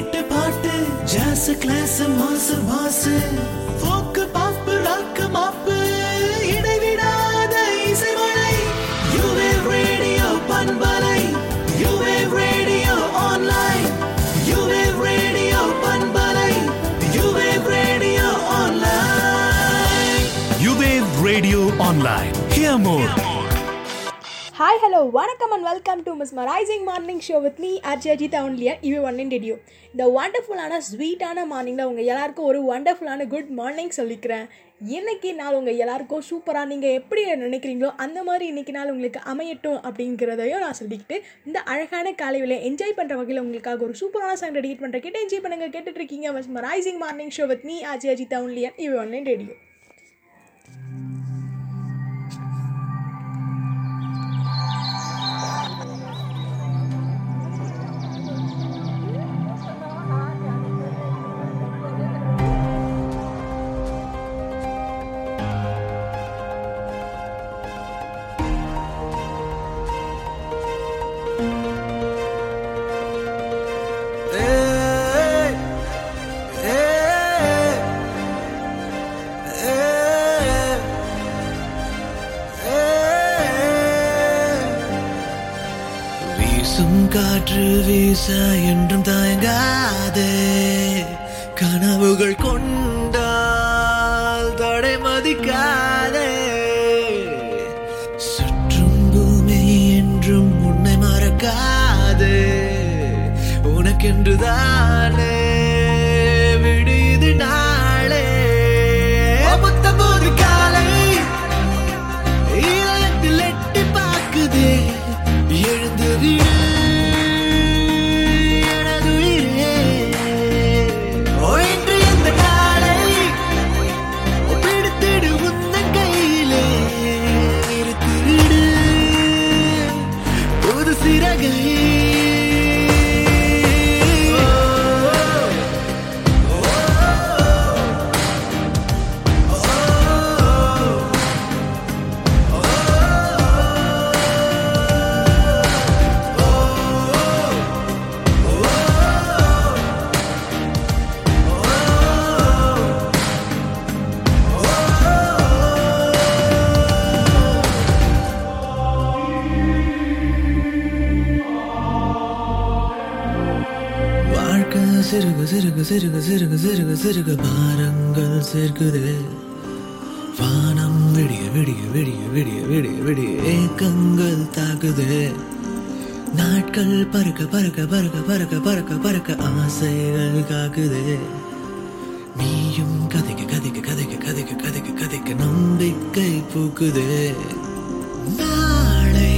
Hit beat பாட்டு jazz class mass மாசு folk பாப்பு rock மாப்பு இடைவிடாத இசைமழை யுவே ரேடியோ பண்பலை யுவே ரேடியோ ஆன்லைன் யுவே ரேடியோ பண்பலை யுவே radio online யுவே radio online here more hi hello வணக்கம் and welcome to mesmerizing morning show with me Arjith only on இவி ஒன் இன் radio இந்த வண்டர்ஃபுல்லான ஸ்வீட்டான மார்னிங்கில் உங்கள் எல்லாருக்கும் ஒரு வண்டர்ஃபுல்லான குட் மார்னிங் சொல்லிக்கிறேன். இன்றைக்கி நாள் உங்கள் எல்லாருக்கும் சூப்பராக நீங்கள் எப்படி நினைக்கிறீங்களோ அந்த மாதிரி இன்னைக்கு நாள் உங்களுக்கு அமையட்டும் அப்படிங்கிறதையும் நான் சொல்லிக்கிட்டு இந்த அழகான காலையில் என்ஜாய் பண்ணுற வகையில் உங்களுக்காக ஒரு சூப்பரான சாங் ரெடிட் பண்ணுற கிட்ட என்ஜாய் பண்ணுங்க. கேட்டுட்ருக்கீங்க mesmerizing morning show with me Ajith only on இவி ஒன் இன் ரேடியோ சிறுக சிறுக சிறுக சிறுக பாரங்கள் சேர்க்குது. வானம் விடிய விடிய விடிய விடிய விடிய விடிய ஏக்கங்கள் தாக்குது. நாட்கள் பறக்க பறக்க பறக்க பறக்க பறக்க பறக்க ஆசைகள் காக்குது. நீயும் கதைக்கு கதைக்கு கதைக்கு கதைக்கு கதைக்கு கதைக்கு நம்பிக்கை பூக்குது. நாளை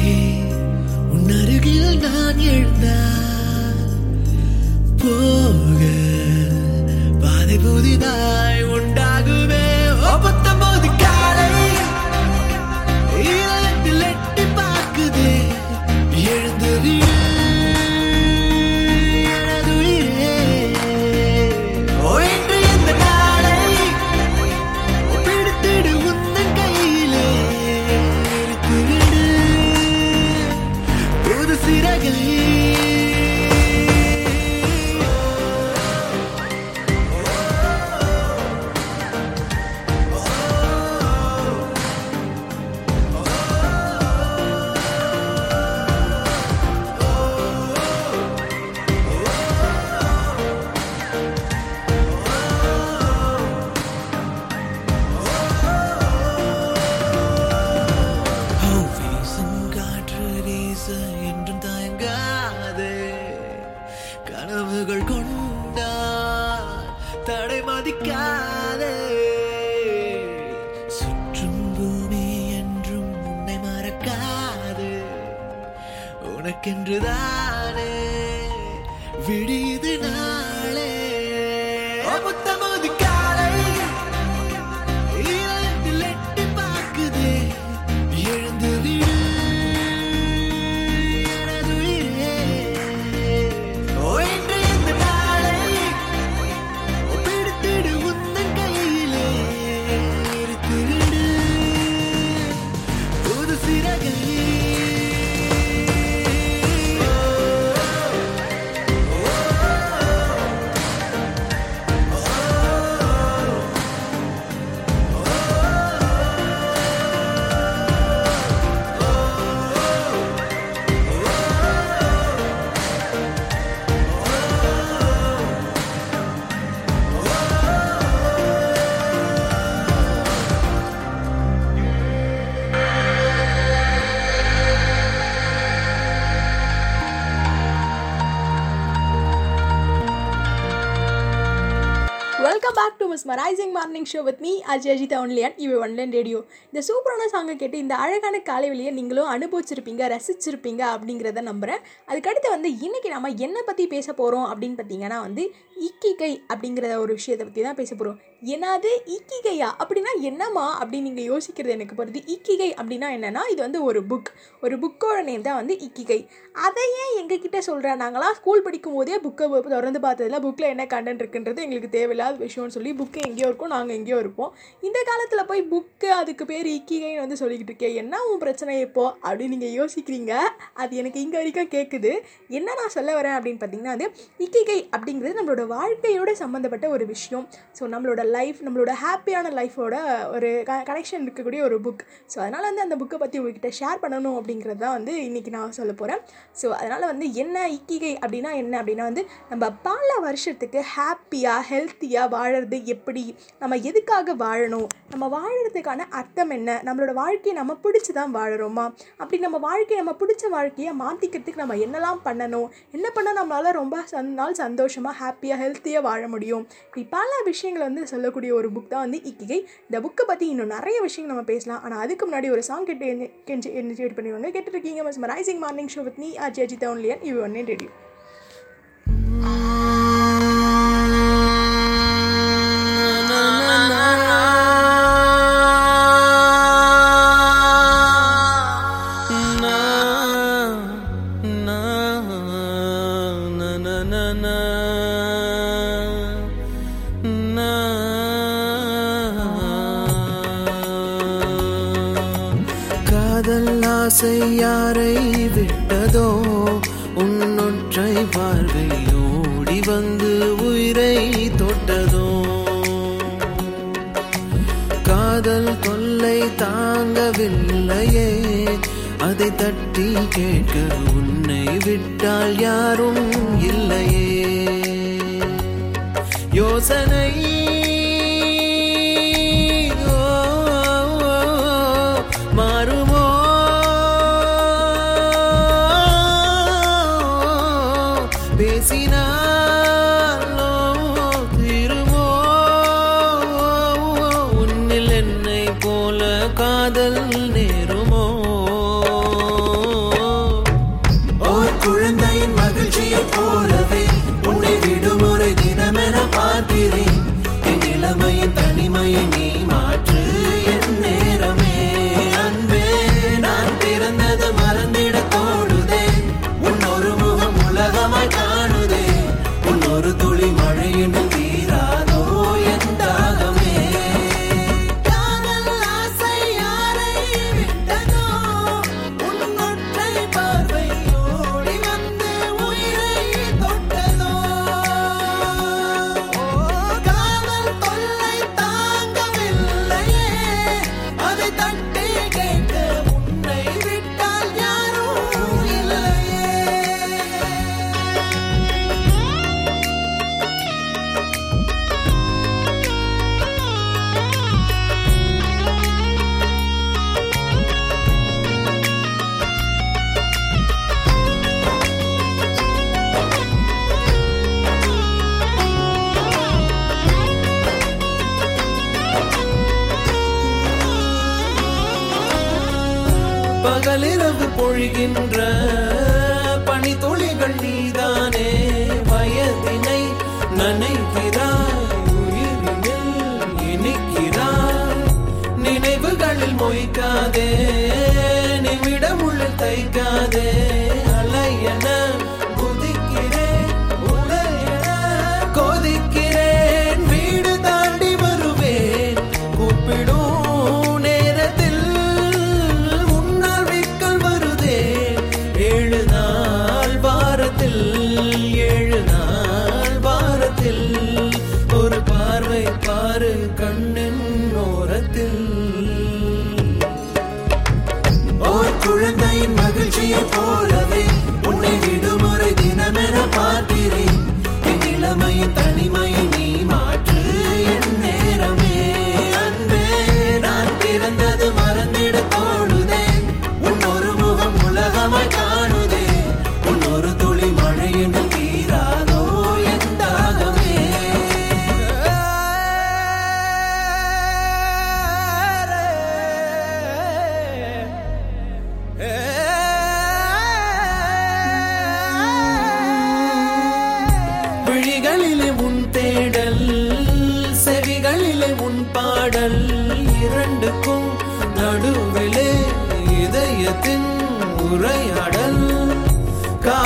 உன் அருகில் நான் எழுந்த mesmerizing morning show with me Ajay Ajitha only on இவை ஒன்லைன் ரேடியோ இந்த சூப்பரான சாங்கை கேட்டு இந்த அழகான காலை வெளியை நீங்களும் அனுபவிச்சிருப்பீங்க ரசிச்சிருப்பீங்க அப்படிங்கிறத நம்புகிறேன் அதுக்கடுத்து வந்து இன்றைக்கி நம்ம என்னை பற்றி பேச போகிறோம் அப்படின்னு பார்த்தீங்கன்னா வந்து இக்கிகை அப்படிங்கிற ஒரு விஷயத்தை பற்றி தான் பேச போகிறோம் என்னது இக்கிகையா? அப்படின்னா என்னம்மா அப்படின்னு நீங்கள் யோசிக்கிறது எனக்கு பொறுத்து இக்கிகை அப்படின்னா என்னென்னா இது வந்து ஒரு புக் ஒரு புக்கோட நேம் தான் வந்து இக்கிகை. அதை ஏன் எங்ககிட்ட சொல்கிறேன் நாங்களாம் ஸ்கூல் படிக்கும் போதே புக்கை திறந்து பார்த்ததில்ல புக்கில் என்ன கண்டென்ட் இருக்குன்றது எங்களுக்கு தேவையில்லாத விஷயம்னு சொல்லி புக்கு எங்கேயோ இருக்கும் நாங்கள் எங்கேயோ இருப்போம். இந்த காலத்தில் போய் புக்கு அதுக்கு பேர் இக்கிகைன்னு வந்து சொல்லிக்கிட்டு இருக்கேன் என்ன உன் பிரச்சனை இப்போ? அப்படின்னு நீங்கள் யோசிக்கிறீங்க. அது எனக்கு இங்கே வரைக்கும் கேட்குது என்ன நான் சொல்ல வரேன் அப்படின்னு பார்த்தீங்கன்னா வந்து இக்கிகை அப்படிங்கிறது நம்மளோட வாழ்க்கையோட சம்மந்தப்பட்ட ஒரு விஷயம். ஸோ நம்மளோட லைஃப் நம்மளோட ஹாப்பியான லைஃபோட ஒரு க கனெக்ஷன் இருக்கக்கூடிய ஒரு புக் ஸோ அதனால் வந்து அந்த புக்கை பற்றி உங்ககிட்ட ஷேர் பண்ணணும் அப்படிங்கிறது தான் வந்து இன்றைக்கி நான் சொல்ல போகிறேன் ஸோ அதனால் வந்து என்ன இக்கிகை அப்படின்னா என்ன அப்படின்னா வந்து நம்ம பல வருஷத்துக்கு ஹாப்பியாக ஹெல்த்தியாக வாழறது எப்படி? நம்ம எதுக்காக வாழணும்? நம்ம வாழறதுக்கான அர்த்தம் என்ன? நம்மளோட வாழ்க்கையை நம்ம பிடிச்சி தான் வாழறோமா? அப்படி நம்ம வாழ்க்கையை நம்ம பிடிச்ச வாழ்க்கையை மாற்றிக்கிறதுக்கு நம்ம என்னெல்லாம் பண்ணணும்? என்ன பண்ணால் நம்மளால் ரொம்ப சந் நாள் சந்தோஷமாக ஹாப்பியாக ஹெல்த்தியாக வாழ முடியும். இப்படி பல விஷயங்களை வந்து சொல்லக்கூடிய ஒரு புக் தான் வந்து இக்கிகை. இந்த புக்கை பற்றி இன்னும் நிறைய விஷயங்கள் நம்ம பேசலாம். ஆனால் அதுக்கு முன்னாடி ஒரு சாங் கேட்டு என்ன என்ன பண்ணுவாங்க கேட்டுருக்கீங்க mesmerizing morning show with நீ ஆர்ஜி அஜித் ஒன்லியன் இவ் ஒன்னே ரேடியோ தட்டி கேட்க உன்னை விட்டால் யாரும் இல்லையே. யோசனை. மாறுமோ? பேசினாலோ தீருமோ? உன்னில் என்னை போல காதல் நேரம் தைக்காதே நிமிடம் உள்ள தைக்காதே.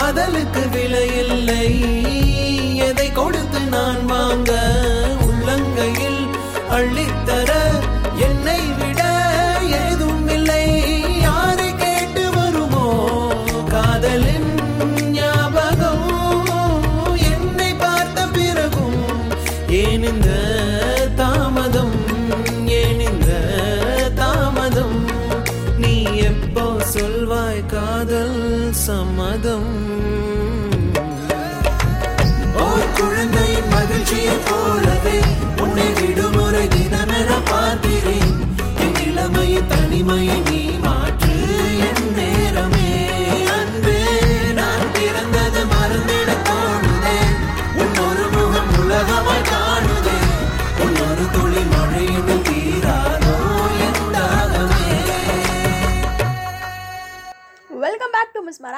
காதலுக்கு விலையில்லை. எதை கொடுத்து நான் வாங்க? உள்ளங்கையில் அள்ளி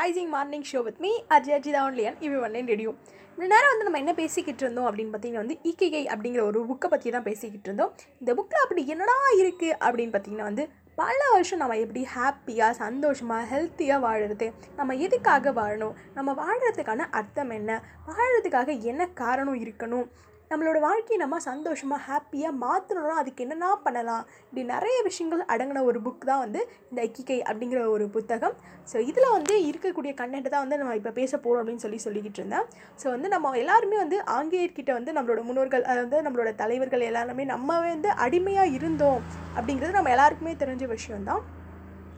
rising morning show with me Ajay only on இவ் ஒன்லைன் ரெடியும் இந்த நேரம் வந்து நம்ம என்ன பேசிக்கிட்டு இருந்தோம் அப்படின்னு பார்த்தீங்கன்னா வந்து இக்கிகை அப்படிங்கிற ஒரு புக்கை பற்றி தான் பேசிக்கிட்டு இருந்தோம். இந்த புக்கில் அப்படி என்னடா இருக்குது அப்படின்னு பார்த்தீங்கன்னா வந்து பல வருஷம் நம்ம எப்படி ஹாப்பியாக சந்தோஷமாக ஹெல்த்தியாக வாழறது நம்ம எதுக்காக வாழணும் நம்ம வாழறதுக்கான அர்த்தம் என்ன வாழறதுக்காக என்ன காரணம் இருக்கணும் நம்மளோட வாழ்க்கையை நம்ம சந்தோஷமாக ஹாப்பியாக மாற்றணும்னா அதுக்கு என்னென்னா பண்ணலாம்? இப்படி நிறைய விஷயங்கள் அடங்கின ஒரு புக் தான் வந்து இந்த இக்கிகை அப்படிங்கிற ஒரு புத்தகம். ஸோ இதில் வந்து இருக்கக்கூடிய கண்டென்ட் தான் வந்து நம்ம இப்போ பேச போகிறோம் அப்படின்னு சொல்லி சொல்லிக்கிட்டு இருந்தேன். ஸோ வந்து நம்ம எல்லாருமே வந்து ஆங்கிலேயர்கிட்ட வந்து நம்மளோட முன்னோர்கள் அதாவது நம்மளோட தலைவர்கள் எல்லாருமே நம்ம வந்து அடிமையாக இருந்தோம் அப்படிங்கிறது நம்ம எல்லாருக்குமே தெரிஞ்ச விஷயம்தான்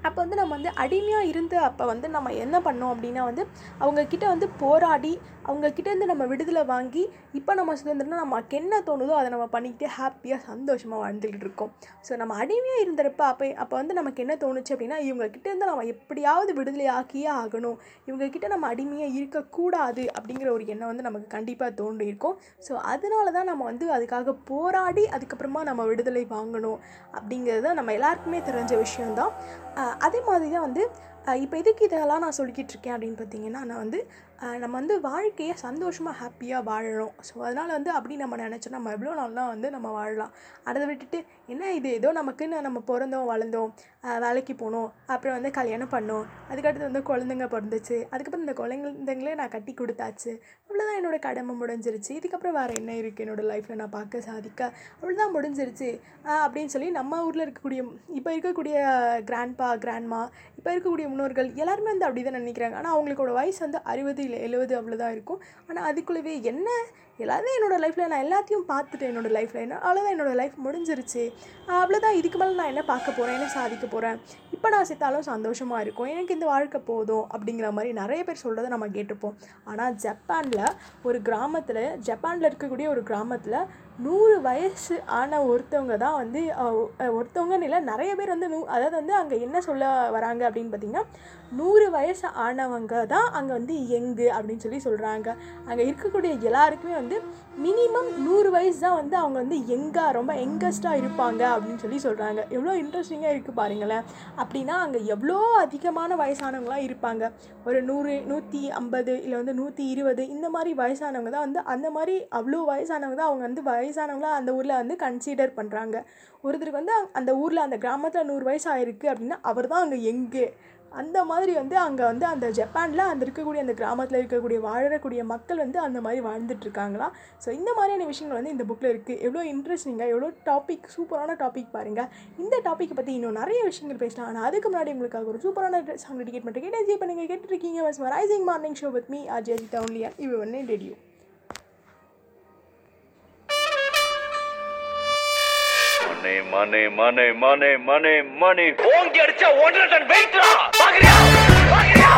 அப்போ வந்து நம்ம வந்து அடிமையாக இருந்து அப்போ வந்து நம்ம என்ன பண்ணோம் அப்படின்னா வந்து அவங்கக்கிட்ட வந்து போராடி அவங்கக்கிட்டேருந்து நம்ம விடுதலை வாங்கி இப்போ நம்ம சுதந்திரம்னா நமக்கு என்ன தோணுதோ அதை நம்ம பண்ணிக்கிட்டே ஹாப்பியாக சந்தோஷமாக வாழ்ந்துக்கிட்டு இருக்கோம். ஸோ நம்ம அடிமையாக இருந்தப்போ அப்போ அப்போ வந்து நமக்கு என்ன தோணுச்சு அப்படின்னா இவங்கக்கிட்டேருந்து நம்ம எப்படியாவது விடுதலை ஆக்கியே ஆகணும். இவங்கக்கிட்ட நம்ம அடிமையாக இருக்கக்கூடாது அப்படிங்கிற ஒரு எண்ணம் வந்து நமக்கு கண்டிப்பாக தோன்றியிருக்கும் ஸோ அதனால தான் நம்ம வந்து அதுக்காக போராடி அதுக்கப்புறமா நம்ம விடுதலை வாங்கணும் அப்படிங்கிறது தான் நம்ம எல்லாருக்குமே தெரிஞ்ச விஷயம்தான். அதே மாதிரி தான் வந்து இப்போ எதுக்கு இதெல்லாம் நான் சொல்லிக்கிட்டு இருக்கேன் அப்படின்னு பார்த்தீங்கன்னா நான் வந்து நம்ம வந்து வாழ்க்கையை சந்தோஷமாக ஹாப்பியாக வாழணும் ஸோ அதனால் வந்து அப்படி நம்ம நினச்சோம் நம்ம எவ்வளோ நாள்லாம் வந்து நம்ம வாழலாம். அதை விட்டுட்டு என்ன இது? ஏதோ நமக்குன்னு நம்ம பிறந்தோம் வளர்ந்தோம் வேலைக்கு போனோம் அப்புறம் வந்து கல்யாணம் பண்ணோம் அதுக்கடுத்து வந்து குழந்தைங்க பிறந்துச்சு அதுக்கப்புறம் இந்த குழந்தைங்களே நான் கட்டி கொடுத்தாச்சு. அவ்வளோதான் என்னோட கடமை முடிஞ்சிருச்சு. இதுக்கப்புறம் வேறு என்ன இருக்குது என்னோடய லைஃப்பில் நான் பார்க்க சாதிக்க. அவ்வளோதான் முடிஞ்சிருச்சு. அப்படின்னு சொல்லி நம்ம ஊரில் இருக்கக்கூடிய இப்போ இருக்கக்கூடிய கிராண்ட்பா கிராண்ட்மா இப்போ இருக்கக்கூடிய முன்னோர்கள் எல்லாருமே வந்து அப்படி தான் நினைக்கிறாங்க. ஆனால் அவங்களோட வயசு வந்து அறுபது இல்லை எழுபது அவ்வளோதான் இருக்கும். ஆனால் அதுக்குள்ளவே என்ன எல்லாமே என்னோடய லைஃப்பில் நான் எல்லாத்தையும் பார்த்துட்டேன். என்னோடய லைஃப்பில் என்ன? அவ்வளோதான் என்னோடய லைஃப் முடிஞ்சிருச்சு. அவ்வளோதான் இதுக்கு மேலே நான் என்ன பார்க்க போகிறேன் என்ன சாதிக்க போகிறேன் இப்போ நான் செத்தாலும் சந்தோஷமாக இருக்கும். எனக்கு இந்த வாழ்க்கை போதும் அப்படிங்கிற மாதிரி நிறைய பேர் சொல்கிறத நம்ம கேட்டிருப்போம். ஆனால் ஜப்பானில் ஒரு கிராமத்தில் ஜப்பானில் இருக்கக்கூடிய ஒரு கிராமத்தில் நூறு வயசு ஆன ஒருத்தவங்க தான் வந்து ஒருத்தவங்கன்னு இல்லை நிறைய பேர் வந்து நூ அதாவது வந்து அங்கே என்ன சொல்ல வராங்க அப்படின்னு பார்த்தீங்கன்னா நூறு வயசு ஆனவங்க தான் அங்கே வந்து எங்கு அப்படின்னு சொல்லி சொல்கிறாங்க அங்கே இருக்கக்கூடிய எல்லாருக்குமே வந்து மினிமம் நூறு வயசு தான் வந்து அவங்க வந்து எங்காக ரொம்ப யங்கஸ்ட்டாக இருப்பாங்க அப்படின்னு சொல்லி சொல்கிறாங்க எவ்வளோ இன்ட்ரெஸ்டிங்காக இருக்குது பாருங்களேன். அப்படின்னா அங்கே எவ்வளோ அதிகமான வயசானவங்களாம் இருப்பாங்க. ஒரு நூறு நூற்றி ஐம்பது இல்லை வந்து நூற்றி இருபது இந்த மாதிரி வயசானவங்க தான் வந்து அந்த மாதிரி அவ்வளோ வயசானவங்க தான் அவங்க வந்து வயசானவங்களாம் அந்த ஊரில் வந்து கன்சிடர் பண்ணுறாங்க ஒருத்தருக்கு வந்து அந்த ஊரில் அந்த கிராமத்தில் நூறு வயசு ஆயிருக்கு அப்படின்னா அவர் தான் அங்கே எங்கே அந்த மாதிரி வந்து அங்கே வந்து அந்த ஜப்பானில் அந்த இருக்கக்கூடிய அந்த கிராமத்தில் இருக்கக்கூடிய வாழக்கூடிய மக்கள் வந்து அந்த மாதிரி வாழ்ந்துட்டுருக்காங்களாம் ஸோ இந்த மாதிரியான விஷயங்கள் வந்து இந்த புக்கில் இருக்குது எவ்வளோ இன்ட்ரெஸ்டிங்காக எவ்வளோ டாபிக் சூப்பரான டாபிக் பாருங்கள் இந்த டாப்பிக்கை பற்றி இன்னும் நிறைய விஷயங்கள் பேசலாம். ஆனால் அதுக்கு முன்னாடி உங்களுக்காக ஒரு சூப்பரான சாங் டெடிகேட் பண்ணுறேன் கேட்டு என்ஜாய் பண்ணுங்கள் கேட்டுருக்கீங்க வஸ் rising morning show with me Ajay Ajitha only on இவ ஒன்னே ரெடியோ மணி மணி மணி மணி மணி மணி ஓங்கி அடிச்சா ஒன்றரை டன் வெயிட்ரா பாக்குறியா? பாக்குறியா?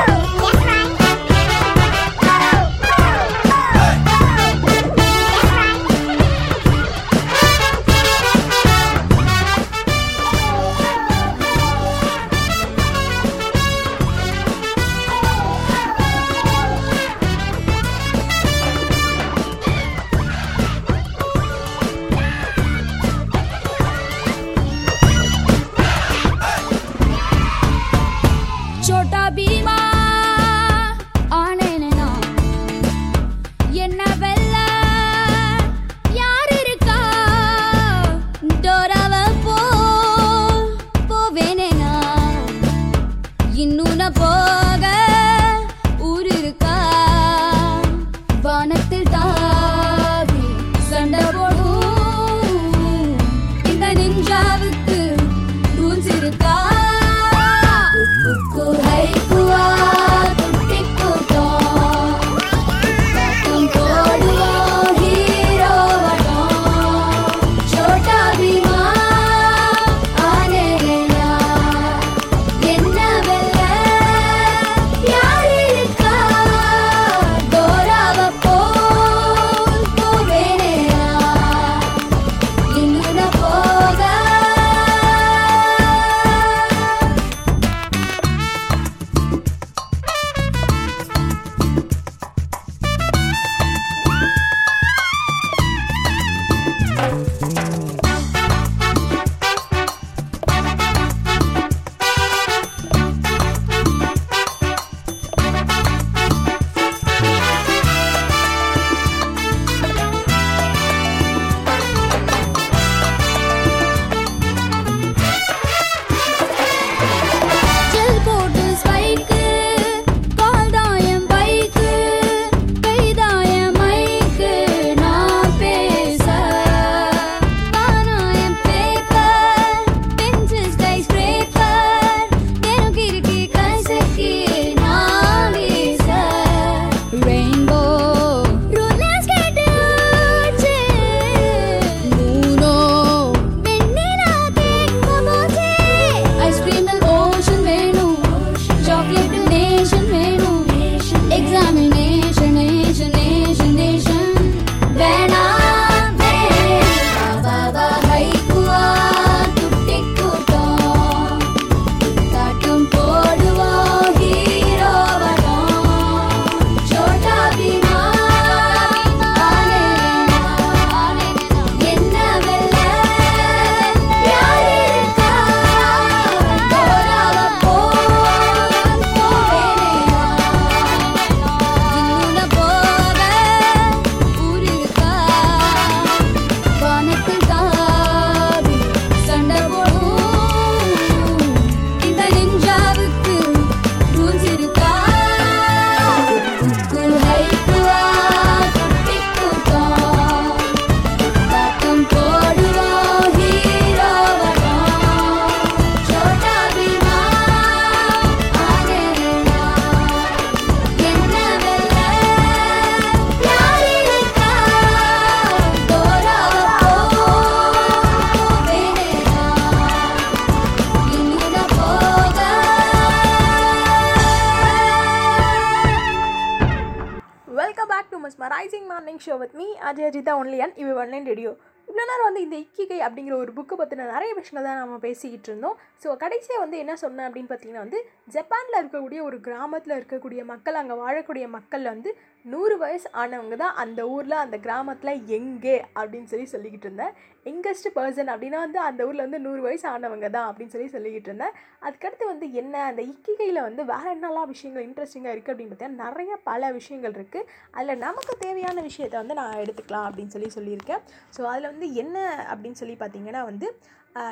நிறைய விஷயங்கள் தான் நம்ம பேசிக்கிட்டு இருந்தோம். ஸோ கடைசியாக வந்து என்ன சொன்னேன் அப்படின்னு பார்த்தீங்கன்னா வந்து ஜப்பானில் இருக்கக்கூடிய ஒரு கிராமத்தில் இருக்கக்கூடிய மக்கள் அங்கே வாழக்கூடிய மக்கள் வந்து நூறு வயசு ஆனவங்க தான் அந்த ஊரில் அந்த கிராமத்தில் எங்கே அப்படின்னு சொல்லி சொல்லிக்கிட்டு இருந்தேன். யங்கஸ்ட் பர்சன் அப்படின்னா வந்து அந்த ஊரில் வந்து நூறு வயசு ஆனவங்க தான் அப்படின்னு சொல்லி சொல்லிக்கிட்டு இருந்தேன். அதுக்கடுத்து வந்து என்ன அந்த இக்கிகையில் வந்து வேறு என்னெல்லாம் விஷயங்கள் இன்ட்ரெஸ்டிங்காக இருக்குது அப்படின்னு பார்த்தீங்கன்னா நிறைய பல விஷயங்கள் இருக்குது அதில் நமக்கு தேவையான விஷயத்தை வந்து நான் எடுத்துக்கலாம் அப்படின்னு சொல்லி சொல்லியிருக்கேன். ஸோ அதில் வந்து என்ன அப்படின்னு சொல்லி பார்த்தீங்கன்னா வந்து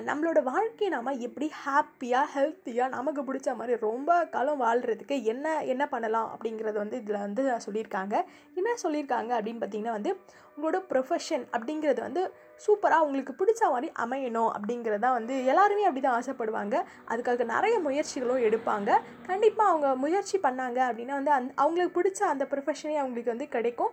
நம்மளோட வாழ்க்கையை நாம் எப்படி ஹாப்பியாக ஹெல்த்தியாக நமக்கு பிடிச்ச மாதிரி ரொம்ப காலம் வாழ்கிறதுக்கு என்ன என்ன பண்ணலாம் அப்படிங்கிறது வந்து இதில் வந்து சொல்லியிருக்காங்க. என்ன சொல்லியிருக்காங்க அப்படின்னு பார்த்தீங்கன்னா வந்து உங்களோட ப்ரொஃபஷன் அப்படிங்கிறது வந்து சூப்பராக உங்களுக்கு பிடிச்ச மாதிரி அமையணும் அப்படிங்கிறதா வந்து எல்லாருமே அப்படி தான் ஆசைப்படுவாங்க. அதுக்காக நிறைய முயற்சிகளும் எடுப்பாங்க. கண்டிப்பாக அவங்க முயற்சி பண்ணாங்க அப்படின்னா வந்து அந் அவங்களுக்கு பிடிச்ச அந்த ப்ரொஃபஷனே அவங்களுக்கு வந்து கிடைக்கும்.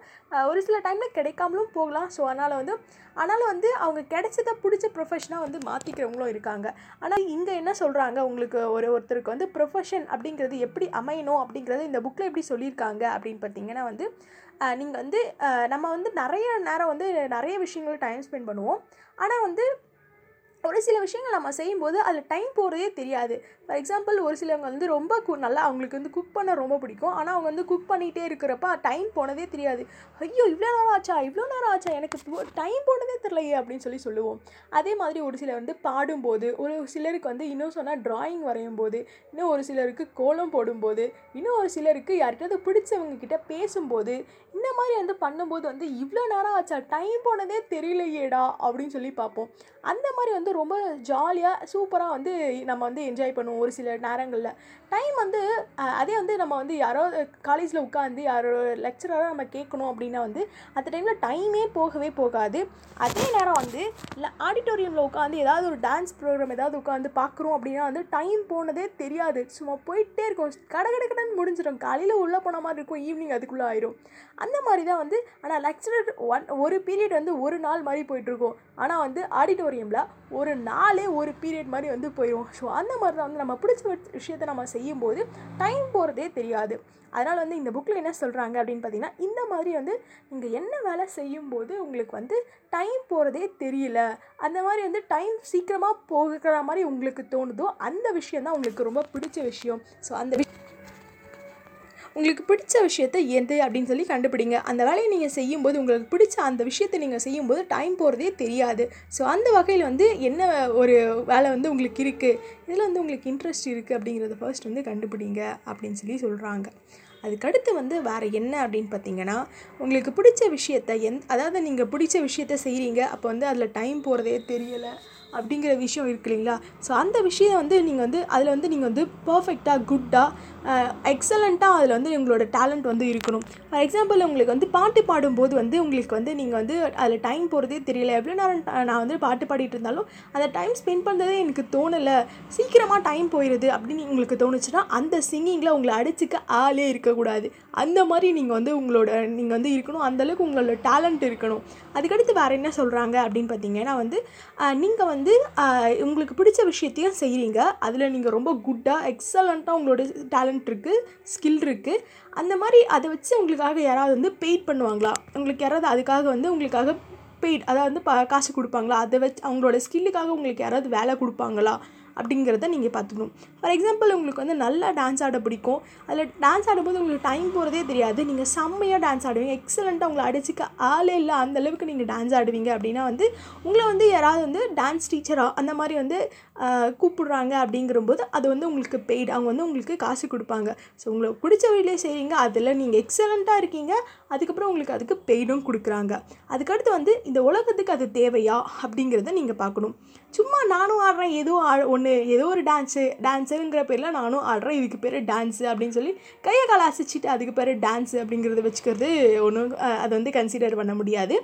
ஒரு சில டைமில் கிடைக்காமலும் போகலாம். ஸோ அதனால் வந்து ஆனாலும் வந்து அவங்க கிடைச்சதை பிடிச்ச ப்ரொஃபஷனாக வந்து மாற்றிக்கிறவங்களும் இருக்காங்க. ஆனால் இங்கே என்ன சொல்கிறாங்க உங்களுக்கு ஒரு ஒருத்தருக்கு வந்து ப்ரொஃபஷன் அப்படிங்கிறது எப்படி அமையணும் அப்படிங்கிறது இந்த புக்கில் எப்படி சொல்லியிருக்காங்க அப்படின்னு பார்த்தீங்கன்னா வந்து நீங்கள் வந்து நம்ம வந்து நிறைய நேரம் வந்து நிறைய விஷயங்கள் டைம் ஸ்பெண்ட் பண்ணுவோம். ஆனால் வந்து ஒரு சில விஷயங்கள் நம்ம செய்யும்போது அதில் டைம் போகிறதே தெரியாது. ஃபார் எக்ஸாம்பிள் ஒரு சிலவங்க வந்து ரொம்ப கு நல்லா அவங்களுக்கு வந்து குக் பண்ண ரொம்ப பிடிக்கும். ஆனால் அவங்க வந்து குக் பண்ணிகிட்டே இருக்கிறப்ப டைம் போனதே தெரியாது. ஐயோ இவ்வளோ நேரம் ஆச்சா? இவ்வளோ நேரம் ஆச்சா? எனக்கு டைம் போனதே தெரியலையே அப்படின்னு சொல்லி சொல்லுவோம். அதே மாதிரி ஒரு சிலர் வந்து பாடும்போது ஒரு சிலருக்கு வந்து இன்னும் சொன்னால் டிராயிங் வரையும் போது இன்னும் ஒரு சிலருக்கு கோலம் போடும்போது இன்னும் ஒரு சிலருக்கு யார்கிட்டயாவது பிடிச்சவங்க கிட்ட பேசும்போது இந்த மாதிரி வந்து பண்ணும்போது வந்து இவ்வளோ நேரம் ஆச்சா? டைம் போனதே தெரியலையேடா அப்படின்னு சொல்லி பார்ப்போம். அந்த மாதிரி வந்து ரொம்ப ஜாலியாக சூப்பராக வந்து நம்ம வந்து என்ஜாய் பண்ணுவோம் ஒரு சில நேரங்களில். டைம் வந்து அதே வந்து நம்ம வந்து யாரோ காலேஜில் உட்காந்து யாரோ லெக்சராக நம்ம கேட்கணும் அப்படின்னா வந்து அந்த டைமில் டைமே போகவே போகாது. அதே நேரம் வந்து இல்லை ஆடிட்டோரியமில் உட்காந்து ஏதாவது ஒரு டான்ஸ் ப்ரோக்ராம் ஏதாவது உட்காந்து பார்க்குறோம் அப்படின்னா வந்து டைம் போனதே தெரியாது. சும்மா போயிட்டே இருக்கும். கட கட கடன்னு முடிஞ்சிடும். காலையில் உள்ளே போன மாதிரி இருக்கும். ஈவினிங் அதுக்குள்ளே ஆயிரும். அந்த மாதிரி தான் வந்து ஆனால் லெக்சரர் ஒன் ஒரு பீரியட் வந்து ஒரு நாள் மாதிரி போயிட்டுருக்கும் ஆனால் வந்து ஆடிட்டோரியமில் ஒரு நாளே ஒரு பீரியட் மாதிரி வந்து போயிடும் ஸோ அந்த மாதிரி தான் வந்து நம்ம பிடிச்ச விஷ- விஷயத்தை நம்ம செய்யும்போது டைம் போகிறதே தெரியாது. அதனால் வந்து இந்த புக்கில் என்ன சொல்கிறாங்க அப்படின்னு பார்த்தீங்கன்னா இந்த மாதிரி வந்து நீங்கள் என்ன வேலை செய்யும்போது உங்களுக்கு வந்து டைம் போகிறதே தெரியல. அந்த மாதிரி வந்து டைம் சீக்கிரமாக போகிற மாதிரி உங்களுக்கு தோணுதோ அந்த விஷயம் தான் உங்களுக்கு ரொம்ப பிடிச்ச விஷயம். ஸோ அந்த விஷயம் உங்களுக்கு பிடிச்ச விஷயத்த எது அப்படின்னு சொல்லி கண்டுபிடிங்க. அந்த வேலையை நீங்கள் செய்யும்போது உங்களுக்கு பிடிச்ச அந்த விஷயத்தை நீங்கள் செய்யும்போது டைம் போகிறதே தெரியாது. ஸோ அந்த வகையில் வந்து என்ன ஒரு வேலை வந்து உங்களுக்கு இருக்குது இதில் வந்து உங்களுக்கு இன்ட்ரெஸ்ட் இருக்குது அப்படிங்கிறத ஃபர்ஸ்ட் வந்து கண்டுபிடிங்க அப்படின்னு சொல்லி சொல்கிறாங்க அதுக்கடுத்து வந்து வேறு என்ன அப்படின்னு பார்த்தீங்கன்னா உங்களுக்கு பிடிச்ச விஷயத்த எந் அதாவது நீங்கள் பிடிச்ச விஷயத்த செய்கிறீங்க அப்போ வந்து அதில் டைம் போகிறதே தெரியலை அப்படிங்கிற விஷயம் இருக்கு இல்லைங்களா? ஸோ அந்த விஷயம் வந்து நீங்கள் வந்து அதில் வந்து நீங்கள் வந்து பர்ஃபெக்டாக குட்டாக எக்ஸலண்ட்டாக அதில் வந்து உங்களோட டேலண்ட் வந்து இருக்கணும். ஃபார் எக்ஸாம்பிள் உங்களுக்கு வந்து பாட்டு பாடும்போது வந்து உங்களுக்கு வந்து நீங்கள் வந்து அதில் டைம் போகிறதே தெரியல. எவ்வளோ நேரம் நான் வந்து பாட்டு பாடிட்டு இருந்தாலும் அந்த டைம் ஸ்பெண்ட் பண்ணுறதே எனக்கு தோணலை. சீக்கிரமாக டைம் போயிடுது அப்படின்னு உங்களுக்கு தோணுச்சுன்னா அந்த சிங்கிங்கில் உங்களை அடிச்சுக்க ஆளே இருக்கக்கூடாது. அந்த மாதிரி நீங்கள் வந்து உங்களோட நீங்கள் வந்து இருக்கணும். அந்தளவுக்கு உங்களோட டேலண்ட் இருக்கணும். அதுக்கடுத்து வேறு என்ன சொல்கிறாங்க அப்படின்னு பார்த்தீங்கன்னா வந்து நீங்கள் வந்து உங்களுக்கு பிடிச்ச விஷயத்தையும் செய்கிறீங்க அதில் நீங்கள் ரொம்ப குட்டாக எக்ஸலண்ட்டாக உங்களோட டேலண்ட் இருக்குது ஸ்கில் இருக்குது அந்த மாதிரி அதை வச்சு உங்களுக்காக யாராவது வந்து பெயிட் பண்ணுவாங்களா? உங்களுக்கு யாராவது அதுக்காக வந்து உங்களுக்காக பெய்ட் அதாவது வந்து ப காசு கொடுப்பாங்களா? அதை வச்சு அவங்களோட ஸ்கில்லுக்காக உங்களுக்கு யாராவது வேலை கொடுப்பாங்களா? அப்படிங்கிறத நீங்கள் பார்த்துக்கணும். ஃபார் எக்ஸாம்பிள் உங்களுக்கு வந்து நல்லா டான்ஸ் ஆட பிடிக்கும். அதில் டான்ஸ் ஆடும்போது உங்களுக்கு டைம் போகிறதே தெரியாது. நீங்கள் செம்மையாக டான்ஸ் ஆடுவீங்க. எக்ஸலண்ட்டாக உங்களை அடிச்சுக்க ஆளே இல்லை. அந்த அளவுக்கு நீங்கள் டான்ஸ் ஆடுவீங்க அப்படின்னா வந்து உங்களை வந்து யாராவது வந்து டான்ஸ் டீச்சராக அந்த மாதிரி வந்து கூப்பிடுறாங்க அப்படிங்கிறபோது அது வந்து உங்களுக்கு பெய்டு அவங்க வந்து உங்களுக்கு காசு கொடுப்பாங்க. ஸோ உங்களுக்கு பிடிச்ச வழியிலே செய்கிறீங்க அதில் நீங்கள் எக்ஸலண்ட்டாக இருக்கீங்க. அதுக்கப்புறம் உங்களுக்கு அதுக்கு பெய்டும் கொடுக்குறாங்க. அதுக்கடுத்து வந்து இந்த உலகத்துக்கு அது தேவையா அப்படிங்கிறத நீங்கள் பார்க்கணும். சும்மா நானும் ஆடுறேன் ஏதோ ஆ ஒன்று ஏதோ ஒரு டான்ஸு டான்ஸுங்கிற பேரில் நானும் ஆடுறேன் இதுக்கு பேர் டான்ஸு அப்படின்னு சொல்லி கையை காலை அசைச்சிட்டு அதுக்கு பேர் டான்ஸு அப்படிங்கிறத வச்சுக்கிறது ஒன்றும் அதை வந்து கன்சிடர் பண்ண முடியாது.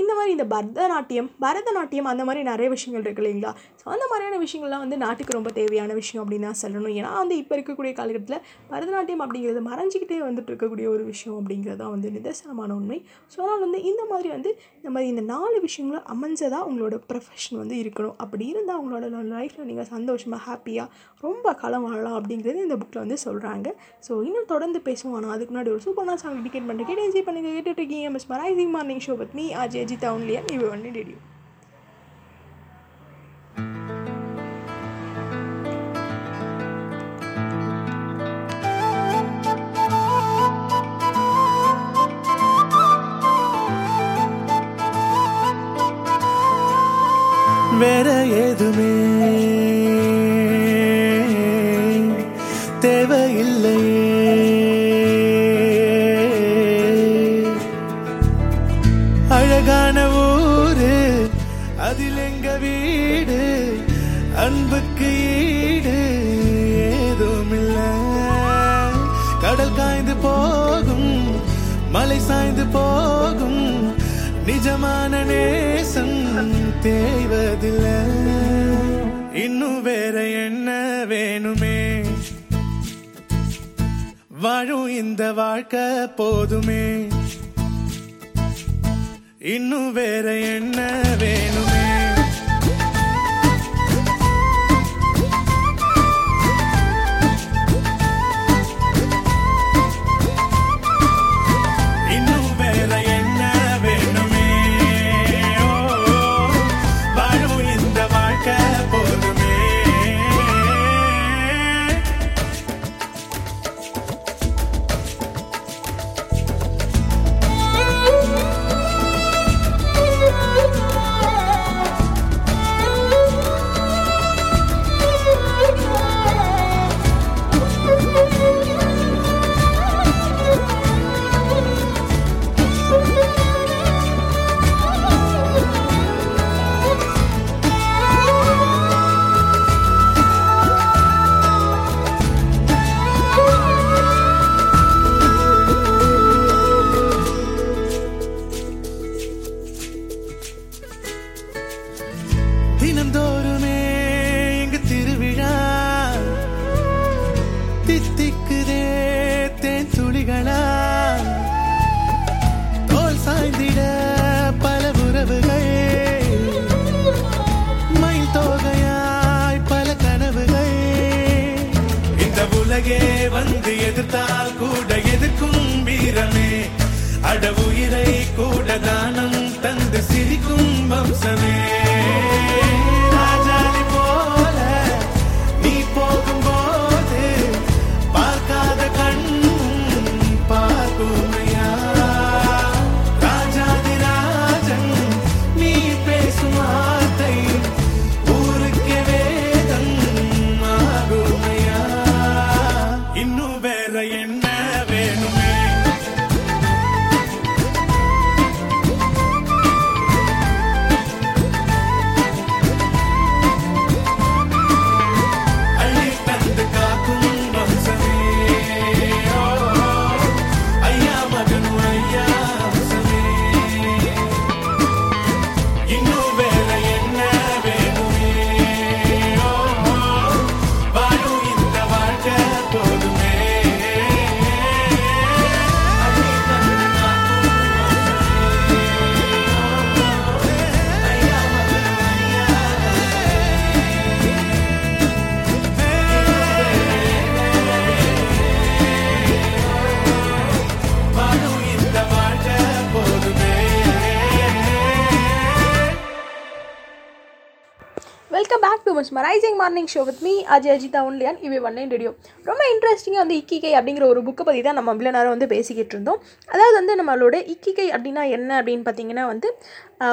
இந்த மாதிரி இந்த பரதநாட்டியம் பரதநாட்டியம் அந்த மாதிரி நிறைய விஷயங்கள் இருக்கு இல்லைங்களா? ஸோ அந்த மாதிரியான விஷயங்கள்லாம் வந்து நாட்டுக்கு ரொம்ப தேவையான விஷயம் அப்படின்னு தான் சொல்லணும். ஏன்னா வந்து இப்போ இருக்கக்கூடிய காலகட்டத்தில் பரதநாட்டியம் அப்படிங்கிறது மறைஞ்சிக்கிட்டே வந்துட்டு இருக்கக்கூடிய ஒரு விஷயம் அப்படிங்கிறது தான் வந்து நிதர்சனமான உண்மை. ஸோ அதனால் வந்து இந்த மாதிரி வந்து இந்த மாதிரி இந்த நாலு விஷயங்களும் அமைஞ்சதாக உங்களோட ப்ரொஃபஷன் வந்து இருக்கணும். அப்படி இருந்தால் உங்களோட லைஃப்பில் நீங்கள் சந்தோஷமாக ஹாப்பியாக ரொம்ப காலம் வாழலாம் அப்படிங்கிறது இந்த புக்கில் வந்து சொல்கிறாங்க ஸோ இன்னும் தொடர்ந்து பேசுவோம். ஆனால் அதுக்கு முன்னாடி ஒரு சூப்பரான சாங் டிக்கெட் பண்ணுறேன் கேட்டு என்ஜாய் பண்ணுங்கள் கேட்டுட்டு இருக்கீங்க மிஸ் மரைசிங் மார்னிங் ஷோ பத் மீ ஆஜ் அஜித் ஒன்லியா இவ ஒன்று ரேடியோ வேற ஏதுமே தேவதில்ல. இன்னும் வேற என்ன வேணுமே? வாழும் இந்த வாழ்க்கை போதுமே. இன்னும் வேற என்ன வேணுமே? Come me. Mesmerizing morning show with me Ajay Ajitha only on இவை ஒன்லைன் ரேடியோ ரொம்ப இன்ட்ரெஸ்டிங்காக வந்து இக்கிகை அப்படிங்கிற ஒரு புக்கை பற்றி தான் நம்ம இவ்வளோ நேரம் வந்து பேசிக்கிட்டு இருந்தோம். அதாவது வந்து நம்மளோட இக்கிகை அப்படின்னா என்ன அப்படின்னு பார்த்தீங்கன்னா வந்து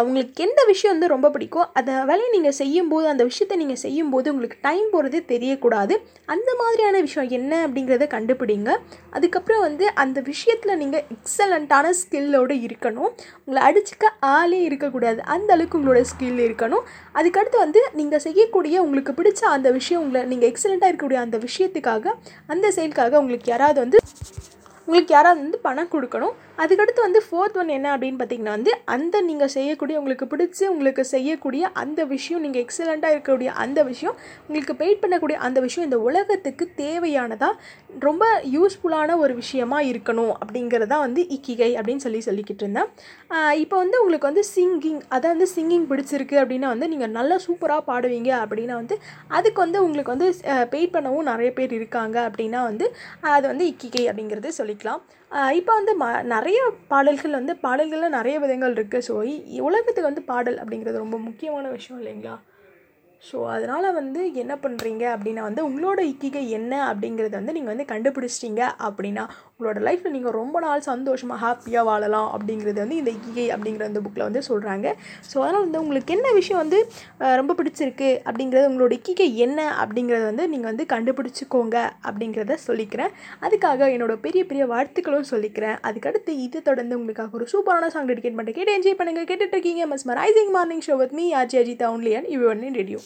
உங்களுக்கு எந்த விஷயம் வந்து ரொம்ப பிடிக்கும்? அதை வேலையை நீங்கள் செய்யும்போது அந்த விஷயத்தை நீங்கள் செய்யும்போது உங்களுக்கு டைம் போகிறது தெரியக்கூடாது. அந்த மாதிரியான விஷயம் என்ன அப்படிங்கிறத கண்டுபிடிங்க. அதுக்கப்புறம் வந்து அந்த விஷயத்தில் நீங்கள் எக்ஸலண்ட்டான ஸ்கில்லோடு இருக்கணும். உங்களை அடிச்சுக்க ஆளே இருக்கக்கூடாது. அந்த அளவுக்கு உங்களோட ஸ்கில் இருக்கணும். அதுக்கடுத்து வந்து நீங்கள் செய்யக்கூடிய உங்களுக்கு பிடிச்ச அந்த விஷயம் உங்களை நீங்கள் எக்ஸலண்ட்டாக இருக்கக்கூடிய அந்த விஷயத்துக்காக அந்த செயலுக்காக உங்களுக்கு யாராவது வந்து உங்களுக்கு யாராவது வந்து பணம் கொடுக்கணும். அதுக்கடுத்து வந்து ஃபோர்த் ஒன் என்ன அப்படின்னு பார்த்தீங்கன்னா வந்து அந்த நீங்கள் செய்யக்கூடிய உங்களுக்கு பிடிச்சி உங்களுக்கு செய்யக்கூடிய அந்த விஷயம் நீங்கள் எக்ஸலண்ட்டாக இருக்கக்கூடிய அந்த விஷயம் உங்களுக்கு பெயிட் பண்ணக்கூடிய அந்த விஷயம் இந்த உலகத்துக்கு தேவையானதாக ரொம்ப யூஸ்ஃபுல்லான ஒரு விஷயமா இருக்கணும் அப்படிங்கிறது தான் வந்து இக்கிகை அப்படின்னு சொல்லி சொல்லிக்கிட்டு இருந்தேன். இப்போ வந்து உங்களுக்கு வந்து சிங்கிங் அதான் வந்து சிங்கிங் பிடிச்சிருக்கு அப்படின்னா வந்து நீங்கள் நல்லா சூப்பராக பாடுவீங்க அப்படின்னா வந்து அதுக்கு வந்து உங்களுக்கு வந்து பெயிட் பண்ணவும் நிறைய பேர் இருக்காங்க அப்படின்னா வந்து அது வந்து இக்கிகை அப்படிங்கிறது சொல்லிக்கலாம். இப்போ வந்து ம நிறைய பாடல்கள் வந்து பாடல்களில் நிறைய விதங்கள் இருக்குது ஸோ உலகத்துக்கு வந்து பாடல் அப்படிங்கிறது ரொம்ப முக்கியமான விஷயம் இல்லைங்களா? ஸோ அதனால் வந்து என்ன பண்ணுறீங்க அப்படின்னா வந்து உங்களோட இக்கிகை என்ன அப்படிங்கிறத வந்து நீங்கள் வந்து கண்டுபிடிச்சிட்டிங்க அப்படின்னா உங்களோட லைஃப்பில் நீங்கள் ரொம்ப நாள் சந்தோஷமாக ஹாப்பியாக வாழலாம் அப்படிங்கிறது வந்து இந்த இகை அப்படிங்கிற அந்த புக்கில் வந்து சொல்கிறாங்க ஸோ அதனால் வந்து உங்களுக்கு என்ன விஷயம் வந்து ரொம்ப பிடிச்சிருக்கு அப்படிங்கிறது உங்களோட இக்கிகை என்ன அப்படிங்கிறத வந்து நீங்கள் வந்து கண்டுபிடிச்சிக்கோங்க அப்படிங்கிறத சொல்லிக்கிறேன். அதுக்காக என்னோட பெரிய பெரிய வாழ்த்துக்களும் சொல்லிக்கிறேன். அதுக்கடுத்து இது தொடர்ந்து உங்களுக்காக ஒரு சூப்பரான சாங் டெடிகேட் பண்ணுறேன் கேட்டு என்ஜாய் பண்ணுங்கள் கேட்டுட்ருக்கீங்க இருக்கீங்க. Mesmerizing morning show with me RJ Ajitha only and இவ் ஒன் ரேடியோ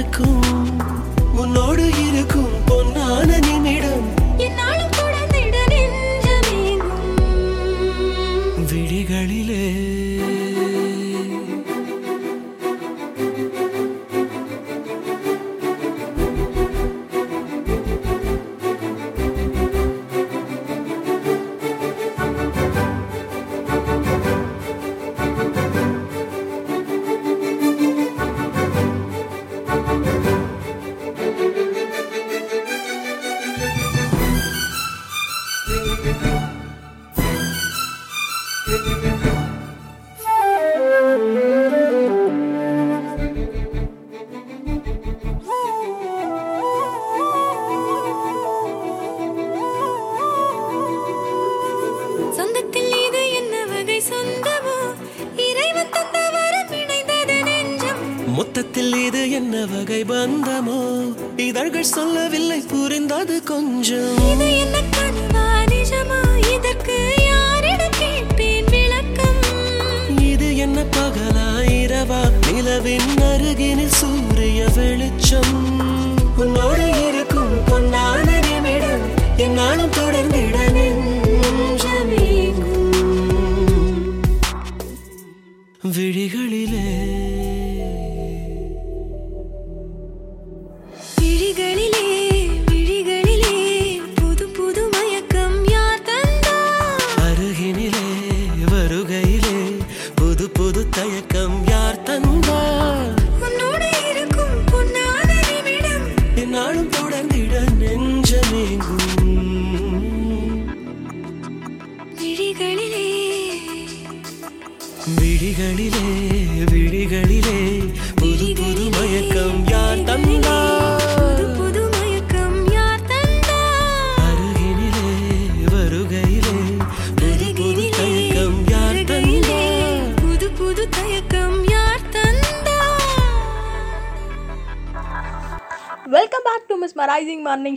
இருக்கும். உன்னோடு இருக்கும் பொன்னான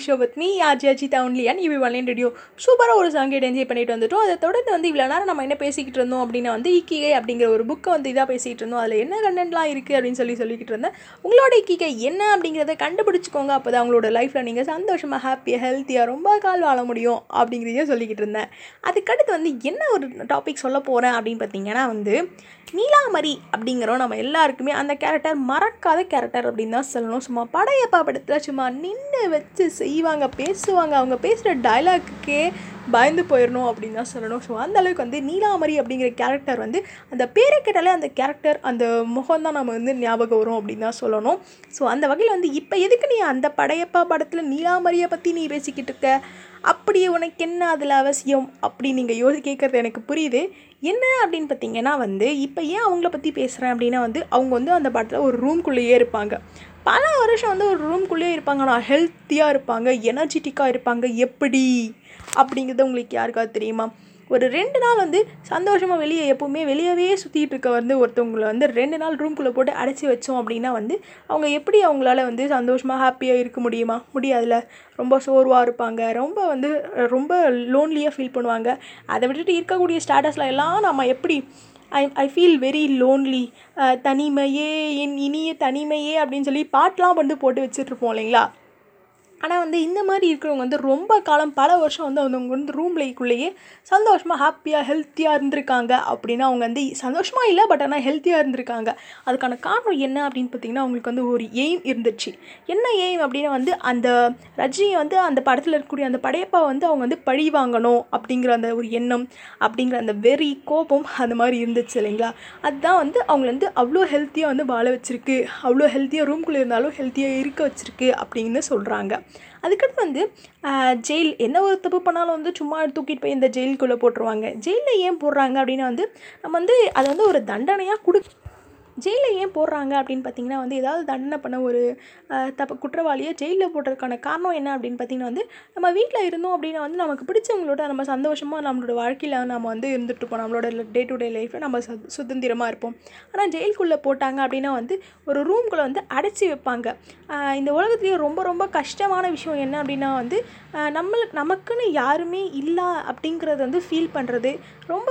mesmerizing morning show with me RJ Ajitha only and EV online radio சூப்பராக ஒரு சாங் என்ஜாய் பண்ணிட்டு வந்துட்டோம். அதை தொடர்ந்து வந்து இவ்வளோ நேரம் நம்ம என்ன பேசிக்கிட்டு இருந்தோம் அப்படின்னா வந்து இக்கிகை அப்படிங்கிற ஒரு புக்கை வந்து இதாக பேசிகிட்டு இருந்தோம். அதில் என்ன கண்டென்ட்லாம் இருக்குது அப்படின்னு சொல்லி சொல்லிக்கிட்டு இருந்தேன். உங்களோட இக்கிகை என்ன அப்படிங்கிறத கண்டுபிடிச்சிக்கோங்க. அப்போ தான் உங்களோட லைஃப்பில் நீங்கள் சந்தோஷமாக ஹாப்பியாக ஹெல்த்தியாக ரொம்ப கால் வாழ முடியும் அப்படிங்கிறதையும் சொல்லிக்கிட்டு இருந்தேன். அதுக்கடுத்து வந்து என்ன ஒரு டாபிக் சொல்ல போகிறேன் அப்படின்னு பார்த்தீங்கன்னா வந்து நீலாமரி அப்படிங்கிறோம். நம்ம எல்லாருக்குமே அந்த கேரக்டர் மறக்காத கேரக்டர் அப்படின்னு தான் சொல்லணும். சும்மா படையப்பா படத்தில் சும்மா நின்று வச்சு செய்வாங்க பேசுவாங்க. அவங்க பேசுகிற டைலாக்குக்கே பயந்து போயிடணும் அப்படின்னு தான் சொல்லணும். ஸோ அந்த அளவுக்கு வந்து நீலாமரி அப்படிங்கிற கேரக்டர் வந்து அந்த பேரை கேட்டாலே அந்த கேரக்டர் அந்த முகம் தான் நம்ம வந்து ஞாபகம் வரும் அப்படின்னு தான் சொல்லணும். ஸோ அந்த வகையில் வந்து இப்போ எதுக்கு நீ அந்த படையப்பா படத்தில் நீலாமரியை பற்றி நீ பேசிக்கிட்டு இருக்க? அப்படி உனக்கு என்ன அதில் அவசியம்? அப்படி நீங்கள் யோசி கேட்குறது எனக்கு புரியுது. என்ன அப்படின்னு பார்த்தீங்கன்னா வந்து இப்போ ஏன் அவங்கள பற்றி பேசுகிறேன் அப்படின்னா வந்து அவங்க வந்து அந்த படத்தில் ஒரு ரூம்குள்ளேயே இருப்பாங்க. பல வருஷம் வந்து ஒரு ரூம்குள்ளேயே இருப்பாங்க ஆனால் ஹெல்த்தியாக இருப்பாங்க எனர்ஜெட்டிக்காக இருப்பாங்க எப்படி? அப்படிங்கிறது உங்களுக்கு யாருக்காவது தெரியுமா? ஒரு ரெண்டு நாள் வந்து சந்தோஷமாக வெளியே எப்போவுமே வெளியவே சுற்றிட்டு இருக்க வந்து ஒருத்தவங்களை வந்து ரெண்டு நாள் ரூம்குள்ளே போட்டு அடைச்சி வச்சோம் அப்படின்னா வந்து அவங்க எப்படி அவங்களால வந்து சந்தோஷமாக ஹாப்பியாக இருக்க முடியுமா? முடியாதுல்ல. ரொம்ப சோர்வாக இருப்பாங்க. ரொம்ப வந்து ரொம்ப லோன்லியாக ஃபீல் பண்ணுவாங்க. அதை விட்டுட்டு இருக்கக்கூடிய ஸ்டேட்டஸில் எல்லாம் நம்ம எப்படி I I feel very lonely தனிமையே என் இனிய தனிமையே அப்படின்னு சொல்லி பாட்டெலாம் வந்து போட்டு வச்சுட்ருப்போம் இல்லைங்களா? ஆனால் வந்து இந்த மாதிரி இருக்கிறவங்க வந்து ரொம்ப காலம் பல வருஷம் வந்து அவங்க வந்து ரூம்லேக்குள்ளேயே சந்தோஷமாக ஹாப்பியாக ஹெல்த்தியாக இருந்திருக்காங்க அப்படின்னா அவங்க வந்து சந்தோஷமாக இல்லை பட் ஆனால் ஹெல்த்தியாக இருந்திருக்காங்க. அதுக்கான காரணம் என்ன அப்படின்னு பார்த்தீங்கன்னா அவங்களுக்கு வந்து ஒரு எய்ம் இருந்துச்சு. என்ன எய்ம் அப்படின்னா வந்து அந்த ரஜினியை வந்து அந்த படத்தில் இருக்கக்கூடிய அந்த படையப்பா வந்து அவங்க வந்து பழி வாங்கணும் அப்படிங்கிற அந்த ஒரு எண்ணம் அப்படிங்கிற அந்த வெறி கோபம் அந்த மாதிரி இருந்துச்சு இல்லைங்களா? அதுதான் வந்து அவங்கள வந்து அவ்வளோ ஹெல்த்தியாக வந்து வாழ வச்சிருக்கு. அவ்வளோ ஹெல்த்தியாக ரூம்குள்ளே இருந்தாலும் ஹெல்த்தியாக இருக்க வச்சிருக்கு அப்படின்னு சொல்கிறாங்க அதுக்கடுத்து வந்து ஜெயில் என்ன ஒரு தப்பு பண்ணாலும் வந்து சும்மா தூக்கிட்டு போய் இந்த ஜெயிலுக்குள்ளே போட்டுருவாங்க. ஜெயிலில் ஏன் போடுறாங்க அப்படின்னா வந்து நம்ம வந்து அதை வந்து ஒரு தண்டனையாக கொடு ஜெயிலில் ஏன் போடுறாங்க அப்படின்னு பார்த்தீங்கன்னா வந்து ஏதாவது தண்டனை பண்ண ஒரு தப்பு குற்றவாளியை ஜெயிலில் போடுறதுக்கான காரணம் என்ன அப்படின்னு பார்த்தீங்கன்னா வந்து நம்ம வீட்டில் இருந்தோம் அப்படின்னா வந்து நமக்கு பிடிச்சவங்களோட நம்ம சந்தோஷமாக நம்மளோட வாழ்க்கையில் நம்ம வந்து இருந்துட்டுருப்போம் நம்மளோட டே டு டே லைஃப்பில் நம்ம சு சுதந்திரமாக இருப்போம். ஆனால் ஜெயிலுக்குள்ளே போட்டாங்க அப்படின்னா வந்து ஒரு ரூம்குள்ளே வந்து அடைச்சி வைப்பாங்க. இந்த உலகத்துலேயே ரொம்ப ரொம்ப கஷ்டமான விஷயம் என்ன அப்படின்னா வந்து நம்மளுக்கு நமக்குன்னு யாருமே இல்லை அப்படிங்கிறத வந்து ஃபீல் பண்ணுறது ரொம்ப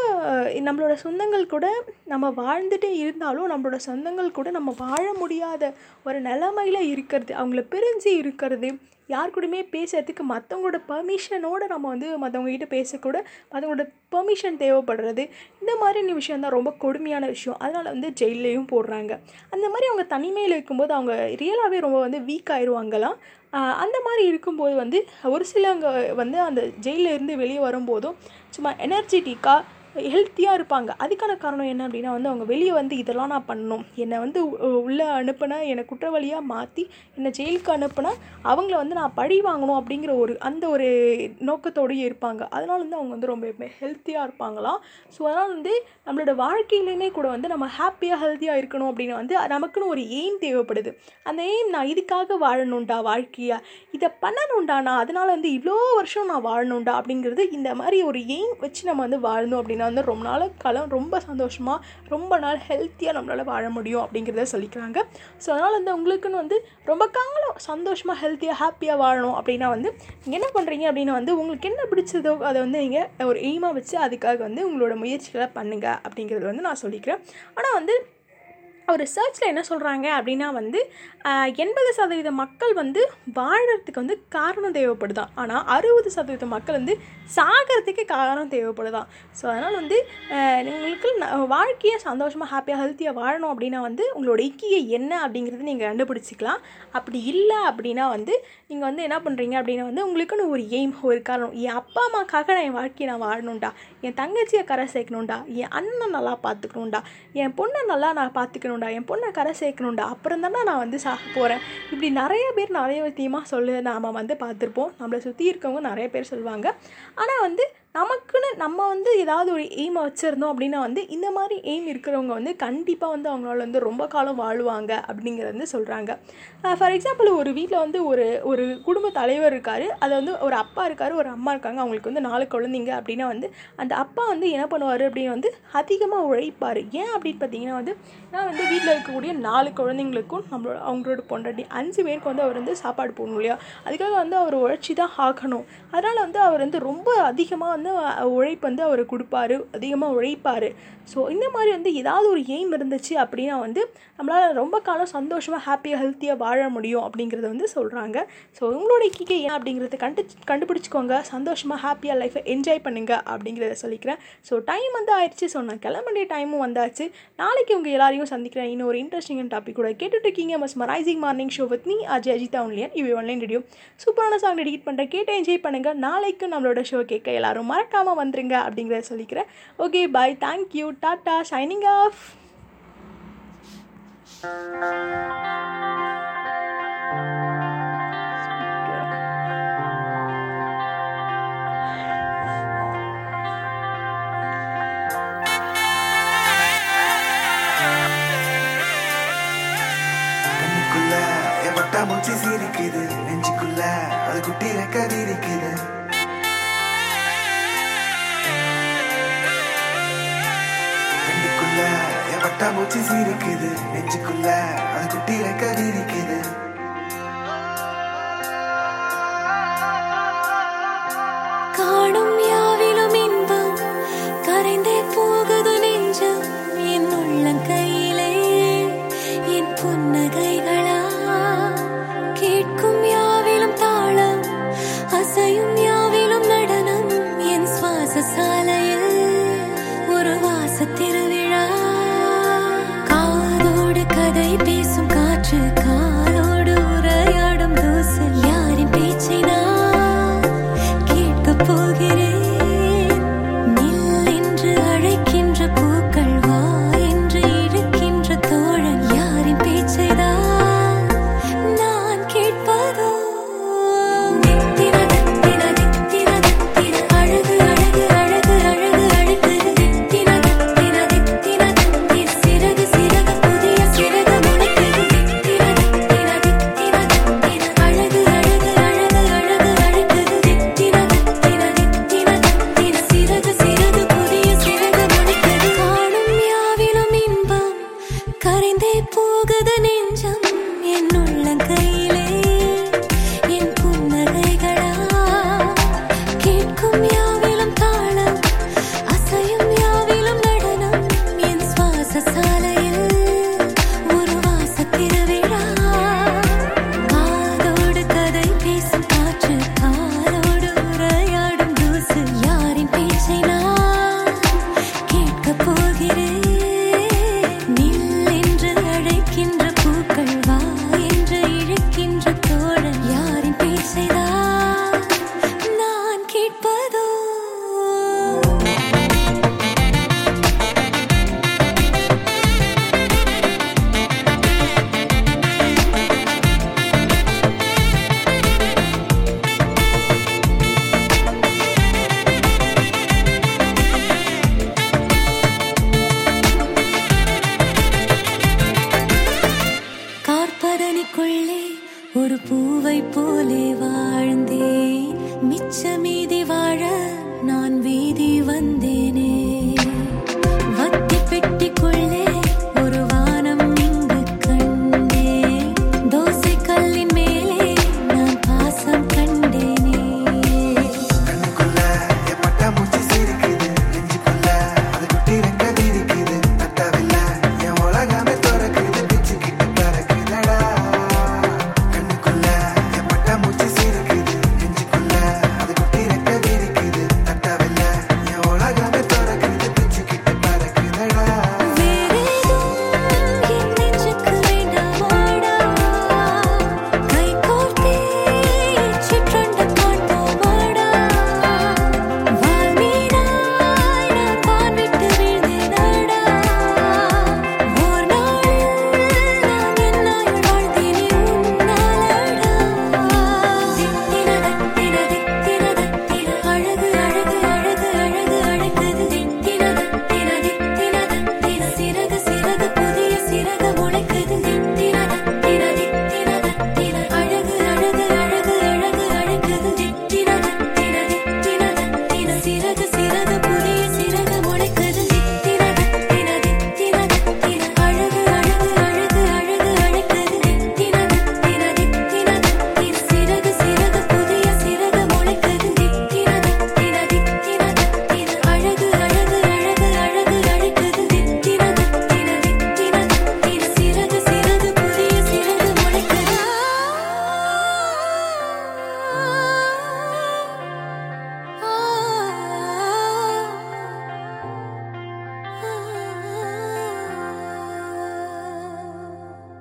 நம்மளோட சொந்தங்கள் கூட நம்ம வாழ்ந்துட்டே இருந்தாலும் நம்மளோட அவங்களோட சொந்தங்கள் கூட நம்ம வாழ முடியாத ஒரு நிலமையில் இருக்கிறது. அவங்கள பிரிஞ்சு இருக்கிறது. யார் கூடயுமே பேசுறதுக்கு மற்றவங்களோட பர்மிஷனோடு நம்ம வந்து மற்றவங்ககிட்ட பேசக்கூட மற்றவங்களோட பெர்மிஷன் தேவைப்படுறது. இந்த மாதிரி விஷயம் தான் ரொம்ப கொடுமையான விஷயம். அதனால் வந்து ஜெயிலையும் போடுறாங்க. அந்த மாதிரி அவங்க தனிமையில் இருக்கும்போது அவங்க ரியலாகவே ரொம்ப வந்து வீக் ஆயிடுவாங்களாம் அந்த மாதிரி இருக்கும்போது வந்து ஒரு சிலவங்க வந்து அந்த ஜெயிலில் இருந்து வெளியே வரும்போதும் சும்மா எனர்ஜெட்டிக்காக ஹெல்த்தியாக இருப்பாங்க. அதுக்கான காரணம் என்ன அப்படின்னா வந்து அவங்க வெளியே வந்து இதெல்லாம் நான் பண்ணணும். என்னை வந்து உள்ளே அனுப்பினா என்னை குற்றவாளியாக மாற்றி என்னை ஜெயிலுக்கு அனுப்புனா அவங்கள வந்து நான் பழி வாங்கணும் அப்படிங்கிற ஒரு அந்த ஒரு நோக்கத்தோடையே இருப்பாங்க. அதனால வந்து அவங்க வந்து ரொம்ப ஹெல்த்தியாக இருப்பாங்களாம். ஸோ அதனால் வந்து நம்மளோட வாழ்க்கையிலையுமே கூட வந்து நம்ம ஹாப்பியாக ஹெல்த்தியாக இருக்கணும் அப்படின்னு வந்து நமக்குன்னு ஒரு எய்ம் தேவைப்படுது. அந்த எய்ம் நான் இதுக்காக வாழணும்டா வாழ்க்கையாக இதை பண்ணணும்டா நான். அதனால் வந்து இவ்வளோ வருஷம் நான் வாழணுண்டா அப்படிங்கிறது இந்த மாதிரி ஒரு எய்ம் வச்சு நம்ம வந்து வாழணும் அப்படின்னா வந்து ரொம்ப நாள் காலம் ரொம்ப சந்தோஷமாக ரொம்ப நாள் ஹெல்த்தியாக நம்மளால் வாழ முடியும் அப்படிங்கிறத சொல்லிக்கிறாங்க. ஸோ அதனால் வந்து உங்களுக்குன்னு வந்து ரொம்ப காலம் சந்தோஷமாக ஹெல்த்தியாக ஹாப்பியாக வாழணும் அப்படின்னா வந்து நீங்கள் என்ன பண்ணுறீங்க அப்படின்னா வந்து உங்களுக்கு என்ன பிடிச்சதோ அதை வந்து நீங்கள் ஒரு எய்மாக வச்சு அதுக்காக வந்து உங்களோட முயற்சிகளை பண்ணுங்கள் அப்படிங்கிறது வந்து நான் சொல்லிக்கிறேன். ஆனால் வந்து ஒரு ரிசர்ச்சில் என்ன சொல்கிறாங்க அப்படின்னா வந்து எண்பது சதவீத மக்கள் வந்து வாழறதுக்கு வந்து காரணம் தேவைப்படுதான். ஆனால் அறுபது சதவீத மக்கள் வந்து சாகிறதுக்கு காரணம் தேவைப்படுதான். ஸோ அதனால் வந்து உங்களுக்கு வாழ்க்கையை சந்தோஷமாக ஹாப்பியாக ஹெல்த்தியாக வாழணும் அப்படின்னா வந்து உங்களோட இக்கியை என்ன அப்படிங்கிறது நீங்கள் கண்டுபிடிச்சிக்கலாம். அப்படி இல்லை அப்படின்னா வந்து நீங்கள் வந்து என்ன பண்ணுறீங்க அப்படின்னா வந்து உங்களுக்குன்னு ஒரு எய்ம் ஒரு காரணம். என் அப்பா அம்மாக்காக நான் என் வாழ்க்கையை நான் வாழணும்டா. என் தங்கச்சியை கரை சேர்க்கணும்டா. என் அண்ணன் நல்லா பார்த்துக்கணும்டா. என் பொண்ணை நல்லா நான் பார்த்துக்கணும் பார்த்துக்கணும்டா என் பொண்ணை கரை சேர்க்கணும்டா அப்புறம் தானே நான் வந்து சாக போகிறேன் இப்படி நிறைய பேர் நிறைய விஷயமாக சொல்லு நாம் வந்து பார்த்துருப்போம். நம்மளை சுற்றி இருக்கவங்க நிறைய பேர் சொல்லுவாங்க. ஆனால் வந்து நமக்குன்னு நம்ம வந்து ஏதாவது ஒரு எய்மை வச்சுருந்தோம் அப்படின்னா வந்து இந்த மாதிரி எய்ம் இருக்கிறவங்க வந்து கண்டிப்பாக வந்து அவங்களால வந்து ரொம்ப காலம் வாழ்வாங்க அப்படிங்கிறது வந்து சொல்கிறாங்க ஃபார் எக்ஸாம்பிள் ஒரு வீட்டில் வந்து ஒரு ஒரு குடும்ப தலைவர் இருக்கார். அது வந்து ஒரு அப்பா இருக்கார் ஒரு அம்மா இருக்காங்க. அவங்களுக்கு வந்து நாலு குழந்தைங்க அப்படின்னா வந்து அந்த அப்பா வந்து என்ன பண்ணுவார் அப்படின்னு வந்து அதிகமாக உழைப்பார். ஏன் அப்படின்னு பார்த்தீங்கன்னா வந்து நான் வந்து வீட்டில் இருக்கக்கூடிய நாலு குழந்தைங்களுக்கும் நம்மளோட அவங்களோட பொண்டாட்டி அஞ்சு பேருக்கு வந்து அவர் வந்து சாப்பாடு போடணும் இல்லையா? அதுக்காக வந்து அவர் உழைச்சி தான் ஆகணும். அதனால் வந்து அவர் வந்து ரொம்ப அதிகமாக வந்து வந்து உழைப்பு வந்து அவர் கொடுப்பாரு அதிகமாக உழைப்பார். ஸோ இந்த மாதிரி வந்து ஏதாவது ஒரு எய்ம் இருந்துச்சு அப்படின்னா வந்து நம்மளால் ரொம்ப காலம் சந்தோஷமாக ஹாப்பியாக ஹெல்த்தியாக வாழ முடியும் அப்படிங்கிறத வந்து சொல்கிறாங்க ஸோ உங்களோட கிக்கே ஏன் அப்படிங்கிறத கண்டு கண்டுபிடிச்சிக்கோங்க. சந்தோஷமாக ஹாப்பியாக லைஃப்பை என்ஜாய் பண்ணுங்க அப்படிங்கிறத சொல்லிக்கிறேன். ஸோ டைம் வந்து ஆயிடுச்சு. ஸோ நான் கிளம்ப டைமும் வந்தாச்சு. நாளைக்கு உங்கள் எல்லாரையும் சந்திக்கிறேன். இன்னும் ஒரு இன்ட்ரெஸ்டிங் டாபிக் கூட கேட்டுட்டு இருக்கீங்க. மஸ் mesmerizing morning show with me Ajay Ajitha only on இவ்வளோ ஆன்லைன் ரேடியோ சூப்பரான சாங் டெடிகேட் பண்ணுறேன் கேட்டு என்ஜாய் பண்ணுங்கள் நாளைக்கு நம்மளோட ஷோ கேட்க எல்லாரும் மறக்காமல் வந்துருங்க அப்படிங்கிறத சொல்லிக்கிறேன். Okay bye thank you tata signing off கண்ணுக்குள்ள என் வட்டா மூச்சு சிரிக்குது. நெஞ்சுக்குள்ள அது குட்டி ரெக்க விரிக்குது. என் சிரிக்குது. நெஞ்சுக்குள்ள அது குட்டி ரெக்க